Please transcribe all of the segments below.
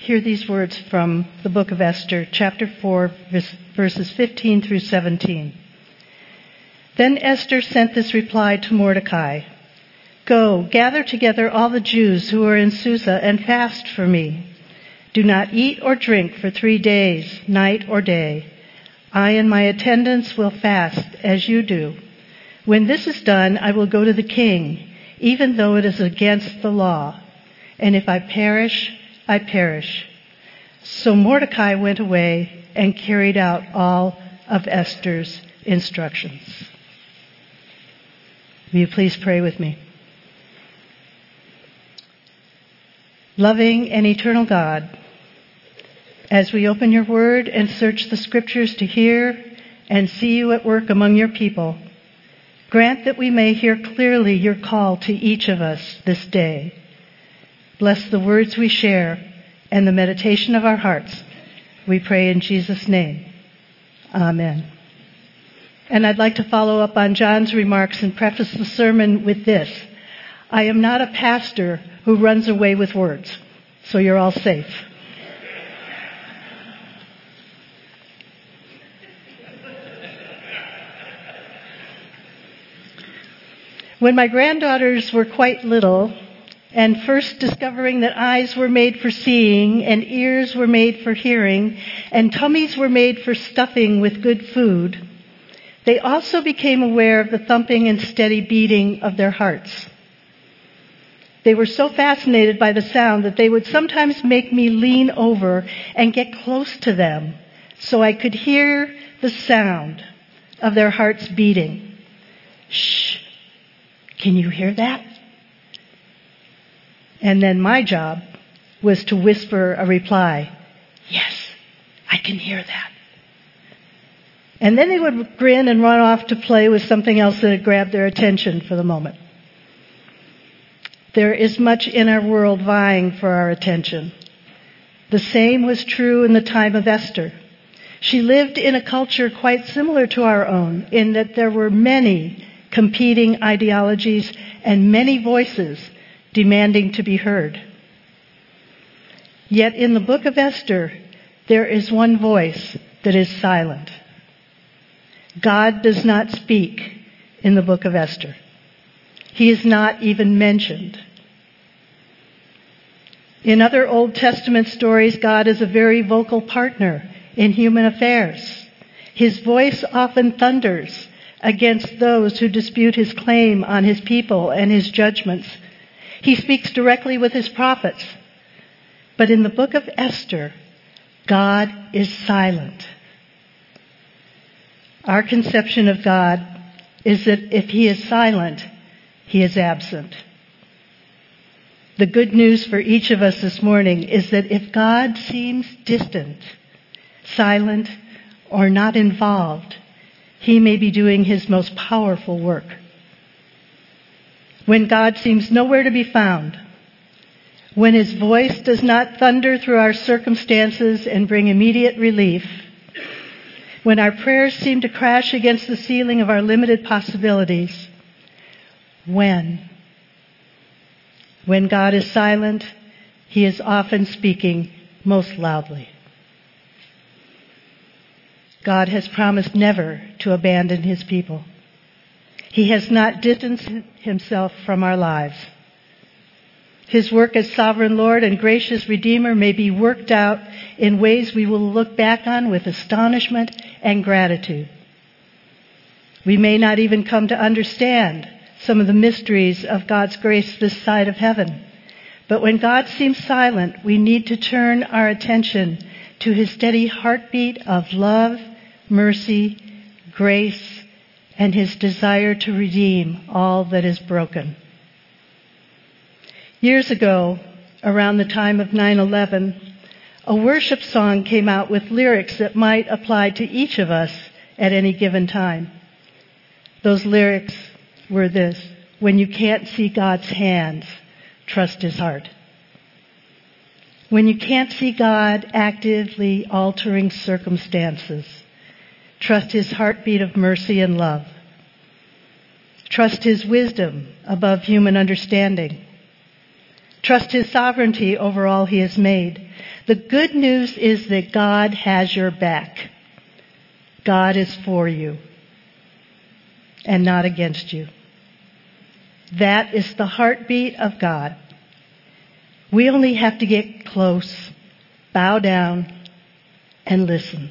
hear these words from the book of Esther, chapter 4, verses 15 through 17. Then Esther sent this reply to Mordecai Go, gather together all the Jews who are in Susa and fast for me. Do not eat or drink for three days, night or day. I and my attendants will fast as you do. When this is done, I will go to the king, even though it is against the law. And if I perish, I perish. So Mordecai went away and carried out all of Esther's instructions. Will you please pray with me? Loving and eternal God, as we open your word and search the scriptures to hear and see you at work among your people, grant that we may hear clearly your call to each of us this day. Bless the words we share and the meditation of our hearts. We pray in Jesus' name. Amen. And I'd like to follow up on John's remarks and preface the sermon with this. I am not a pastor who runs away with words, so you're all safe. When my granddaughters were quite little, and first discovering that eyes were made for seeing, and ears were made for hearing, and tummies were made for stuffing with good food, they also became aware of the thumping and steady beating of their hearts. They were so fascinated by the sound that they would sometimes make me lean over and get close to them so I could hear the sound of their hearts beating. Shh. Can you hear that? And then my job was to whisper a reply. Yes, I can hear that. And then they would grin and run off to play with something else that had grabbed their attention for the moment. There is much in our world vying for our attention. The same was true in the time of Esther. She lived in a culture quite similar to our own in that there were many competing ideologies and many voices demanding to be heard. Yet in the book of Esther, there is one voice that is silent. God does not speak in the book of Esther. He is not even mentioned. In other Old Testament stories, God is a very vocal partner in human affairs. His voice often thunders against those who dispute his claim on his people and his judgments. He speaks directly with his prophets. But in the book of Esther, God is silent. Our conception of God is that if he is silent, he is absent. The good news for each of us this morning is that if God seems distant, silent, or not involved, he may be doing his most powerful work. When God seems nowhere to be found, when his voice does not thunder through our circumstances and bring immediate relief, when our prayers seem to crash against the ceiling of our limited possibilities. When? When God is silent, He is often speaking most loudly. God has promised never to abandon His people. He has not distanced Himself from our lives. His work as sovereign Lord and gracious Redeemer may be worked out in ways we will look back on with astonishment and gratitude. We may not even come to understand some of the mysteries of God's grace this side of heaven. But when God seems silent, we need to turn our attention to his steady heartbeat of love, mercy, grace, and his desire to redeem all that is broken. Years ago, around the time of 9-11, a worship song came out with lyrics that might apply to each of us at any given time. Those lyrics were this When you can't see God's hands, trust his heart. When you can't see God actively altering circumstances, trust his heartbeat of mercy and love. Trust his wisdom above human understanding. Trust His sovereignty over all He has made. The good news is that God has your back. God is for you and not against you. That is the heartbeat of God. We only have to get close, bow down, and listen.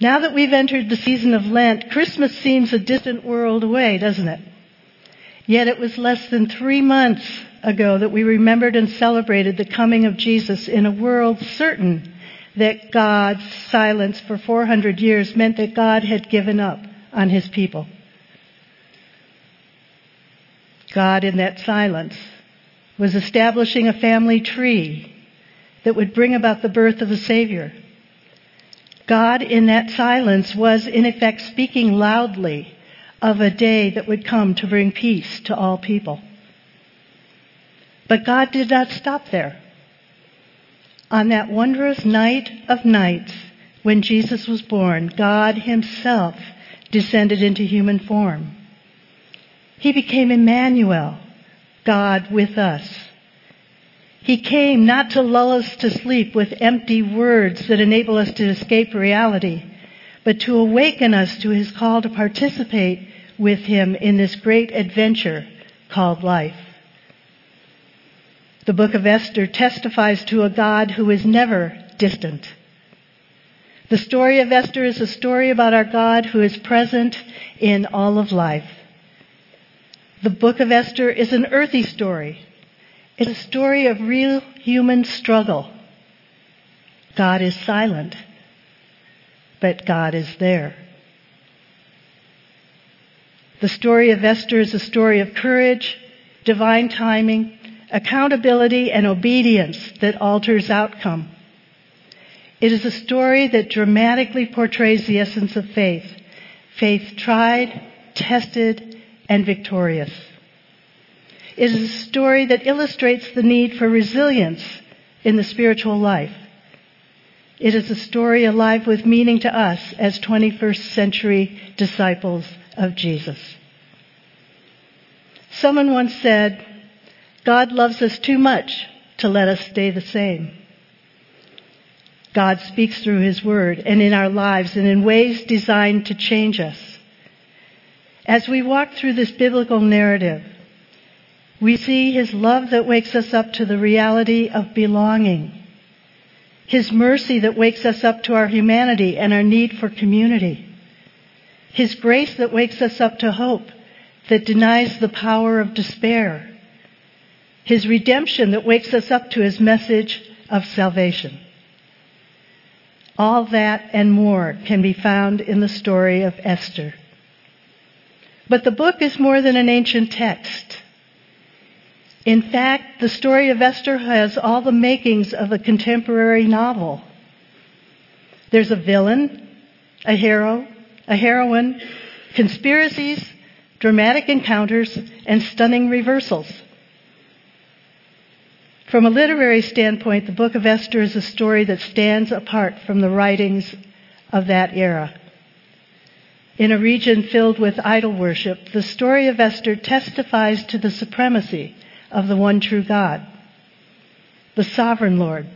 Now that we've entered the season of Lent, Christmas seems a distant world away, doesn't it? Yet it was less than three months ago that we remembered and celebrated the coming of Jesus in a world certain that God's silence for 400 years meant that God had given up on his people. God, in that silence, was establishing a family tree that would bring about the birth of a Savior. God, in that silence, was in effect speaking loudly of a day that would come to bring peace to all people. But God did not stop there. On that wondrous night of nights, when Jesus was born, God Himself descended into human form. He became Emmanuel, God with us. He came not to lull us to sleep with empty words that enable us to escape reality, but to awaken us to His call to participate with Him in this great adventure called life. The book of Esther testifies to a God who is never distant. The story of Esther is a story about our God who is present in all of life. The book of Esther is an earthy story. It's a story of real human struggle. God is silent, but God is there. The story of Esther is a story of courage, divine timing, accountability, and obedience that alters outcome. It is a story that dramatically portrays the essence of faith. Faith tried, tested, and victorious. It is a story that illustrates the need for resilience in the spiritual life. It is a story alive with meaning to us as 21st century disciples of Jesus. Someone once said, God loves us too much to let us stay the same. God speaks through His Word and in our lives and in ways designed to change us. As we walk through this biblical narrative, we see His love that wakes us up to the reality of belonging. His mercy that wakes us up to our humanity and our need for community. His grace that wakes us up to hope that denies the power of despair. His redemption that wakes us up to His message of salvation. All that and more can be found in the story of Esther. But the book is more than an ancient text. In fact, the story of Esther has all the makings of a contemporary novel. There's a villain, a hero, a heroine, conspiracies, dramatic encounters, and stunning reversals. From a literary standpoint, the book of Esther is a story that stands apart from the writings of that era. In a region filled with idol worship, the story of Esther testifies to the supremacy of the one true God, the sovereign Lord,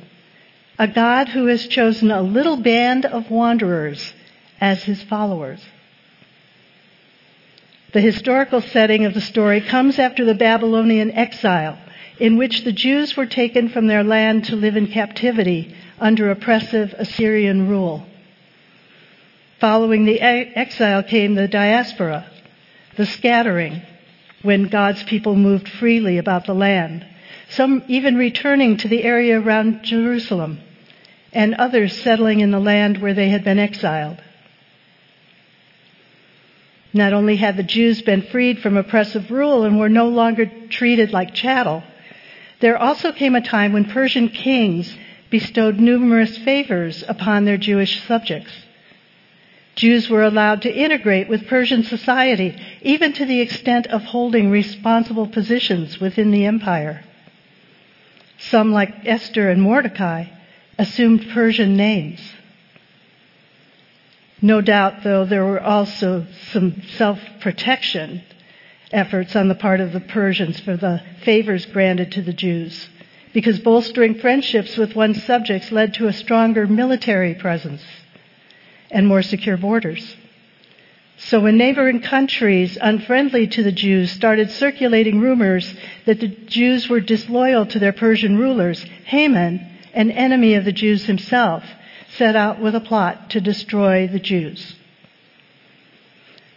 a God who has chosen a little band of wanderers as his followers. The historical setting of the story comes after the Babylonian exile, in which the Jews were taken from their land to live in captivity under oppressive Assyrian rule. Following the exile came the diaspora, the scattering, when God's people moved freely about the land, some even returning to the area around Jerusalem, and others settling in the land where they had been exiled. Not only had the Jews been freed from oppressive rule and were no longer treated like chattel, there also came a time when Persian kings bestowed numerous favors upon their Jewish subjects. Jews were allowed to integrate with Persian society, even to the extent of holding responsible positions within the empire. Some, like Esther and Mordecai, assumed Persian names. No doubt, though, there were also some self protection efforts on the part of the Persians for the favors granted to the Jews, because bolstering friendships with one's subjects led to a stronger military presence and more secure borders. So when neighboring countries unfriendly to the Jews started circulating rumors that the Jews were disloyal to their Persian rulers, Haman, an enemy of the Jews himself, set out with a plot to destroy the Jews.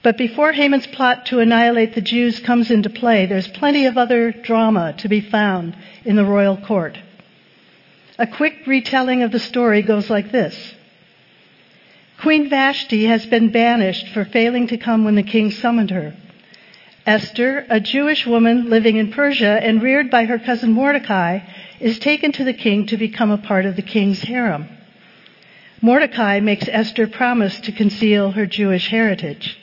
But before Haman's plot to annihilate the Jews comes into play, there's plenty of other drama to be found in the royal court. A quick retelling of the story goes like this. Queen Vashti has been banished for failing to come when the king summoned her. Esther, a Jewish woman living in Persia and reared by her cousin Mordecai, is taken to the king to become a part of the king's harem. Mordecai makes Esther promise to conceal her Jewish heritage.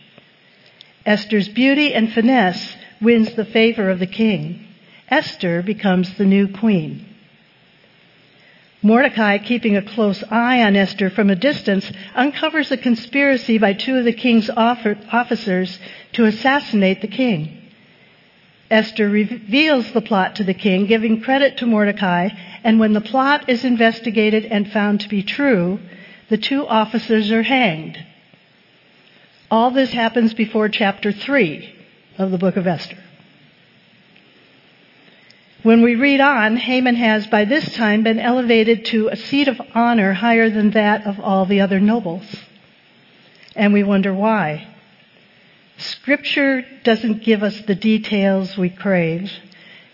Esther's beauty and finesse wins the favor of the king. Esther becomes the new queen. Mordecai, keeping a close eye on Esther from a distance, uncovers a conspiracy by two of the king's officers to assassinate the king. Esther reveals the plot to the king, giving credit to Mordecai, and when the plot is investigated and found to be true, the two officers are hanged. All this happens before chapter 3 of the book of Esther. When we read on, Haman has by this time been elevated to a seat of honor higher than that of all the other nobles. And we wonder why. Scripture doesn't give us the details we crave,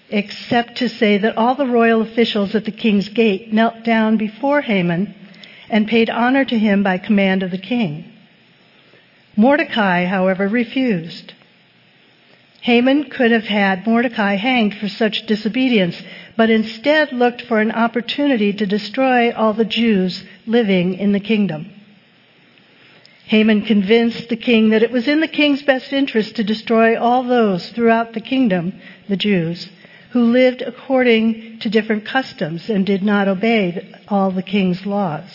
except to say that all the royal officials at the king's gate knelt down before Haman and paid honor to him by command of the king. Mordecai, however, refused. Haman could have had Mordecai hanged for such disobedience, but instead looked for an opportunity to destroy all the Jews living in the kingdom. Haman convinced the king that it was in the king's best interest to destroy all those throughout the kingdom, the Jews, who lived according to different customs and did not obey all the king's laws.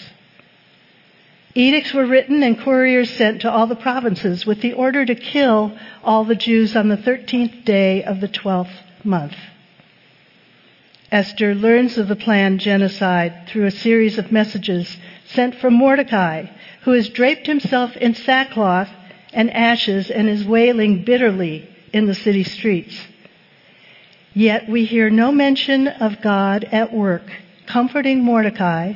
Edicts were written and couriers sent to all the provinces with the order to kill all the Jews on the 13th day of the 12th month. Esther learns of the planned genocide through a series of messages sent from Mordecai, who has draped himself in sackcloth and ashes and is wailing bitterly in the city streets. Yet we hear no mention of God at work, comforting Mordecai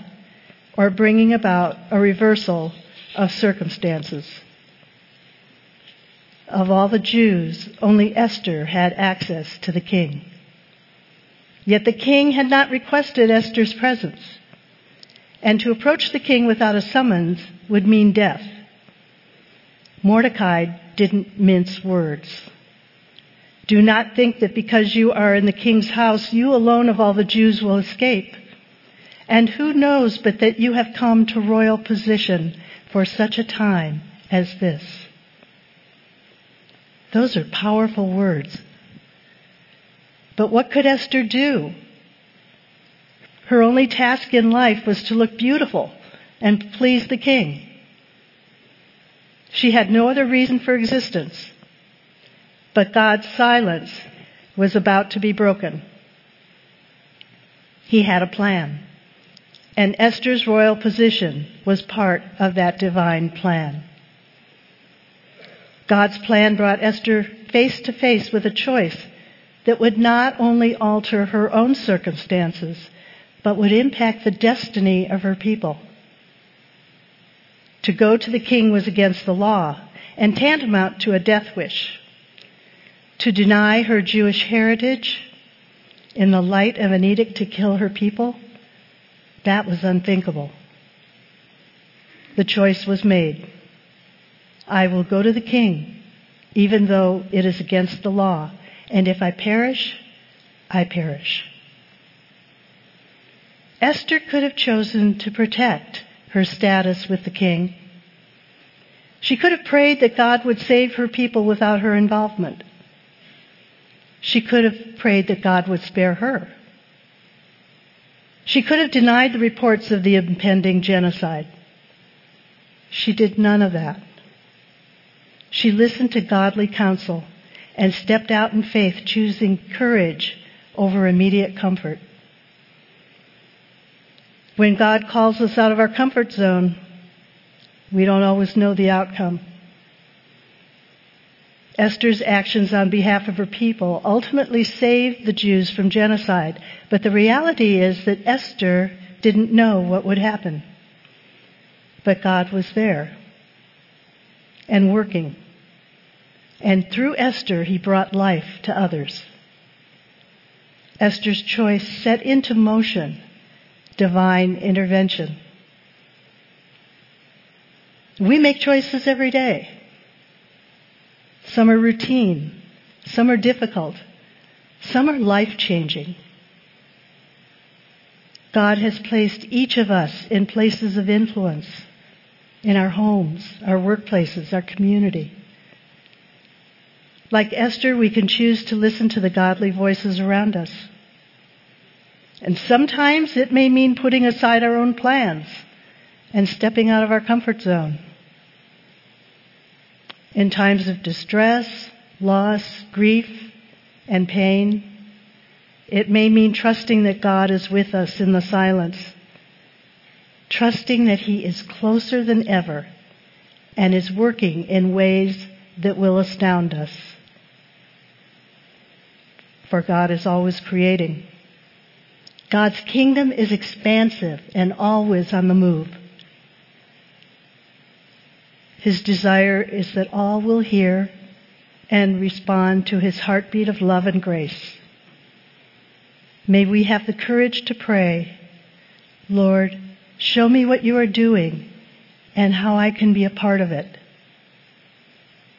or bringing about a reversal of circumstances. Of all the Jews, only Esther had access to the king. Yet the king had not requested Esther's presence, and to approach the king without a summons would mean death. Mordecai didn't mince words. Do not think that because you are in the king's house, you alone of all the Jews will escape. And who knows but that you have come to royal position for such a time as this? Those are powerful words. But what could Esther do? Her only task in life was to look beautiful and please the king. She had no other reason for existence. But God's silence was about to be broken. He had a plan and Esther's royal position was part of that divine plan. God's plan brought Esther face to face with a choice that would not only alter her own circumstances, but would impact the destiny of her people. To go to the king was against the law and tantamount to a death wish. To deny her Jewish heritage in the light of an edict to kill her people that was unthinkable. The choice was made. I will go to the king, even though it is against the law, and if I perish, I perish. Esther could have chosen to protect her status with the king. She could have prayed that God would save her people without her involvement. She could have prayed that God would spare her. She could have denied the reports of the impending genocide. She did none of that. She listened to godly counsel and stepped out in faith, choosing courage over immediate comfort. When God calls us out of our comfort zone, we don't always know the outcome. Esther's actions on behalf of her people ultimately saved the Jews from genocide, but the reality is that Esther didn't know what would happen. But God was there and working. And through Esther, he brought life to others. Esther's choice set into motion divine intervention. We make choices every day. Some are routine. Some are difficult. Some are life changing. God has placed each of us in places of influence in our homes, our workplaces, our community. Like Esther, we can choose to listen to the godly voices around us. And sometimes it may mean putting aside our own plans and stepping out of our comfort zone. In times of distress, loss, grief, and pain, it may mean trusting that God is with us in the silence, trusting that He is closer than ever and is working in ways that will astound us. For God is always creating. God's kingdom is expansive and always on the move. His desire is that all will hear and respond to his heartbeat of love and grace. May we have the courage to pray, Lord, show me what you are doing and how I can be a part of it.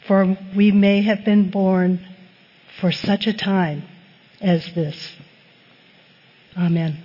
For we may have been born for such a time as this. Amen.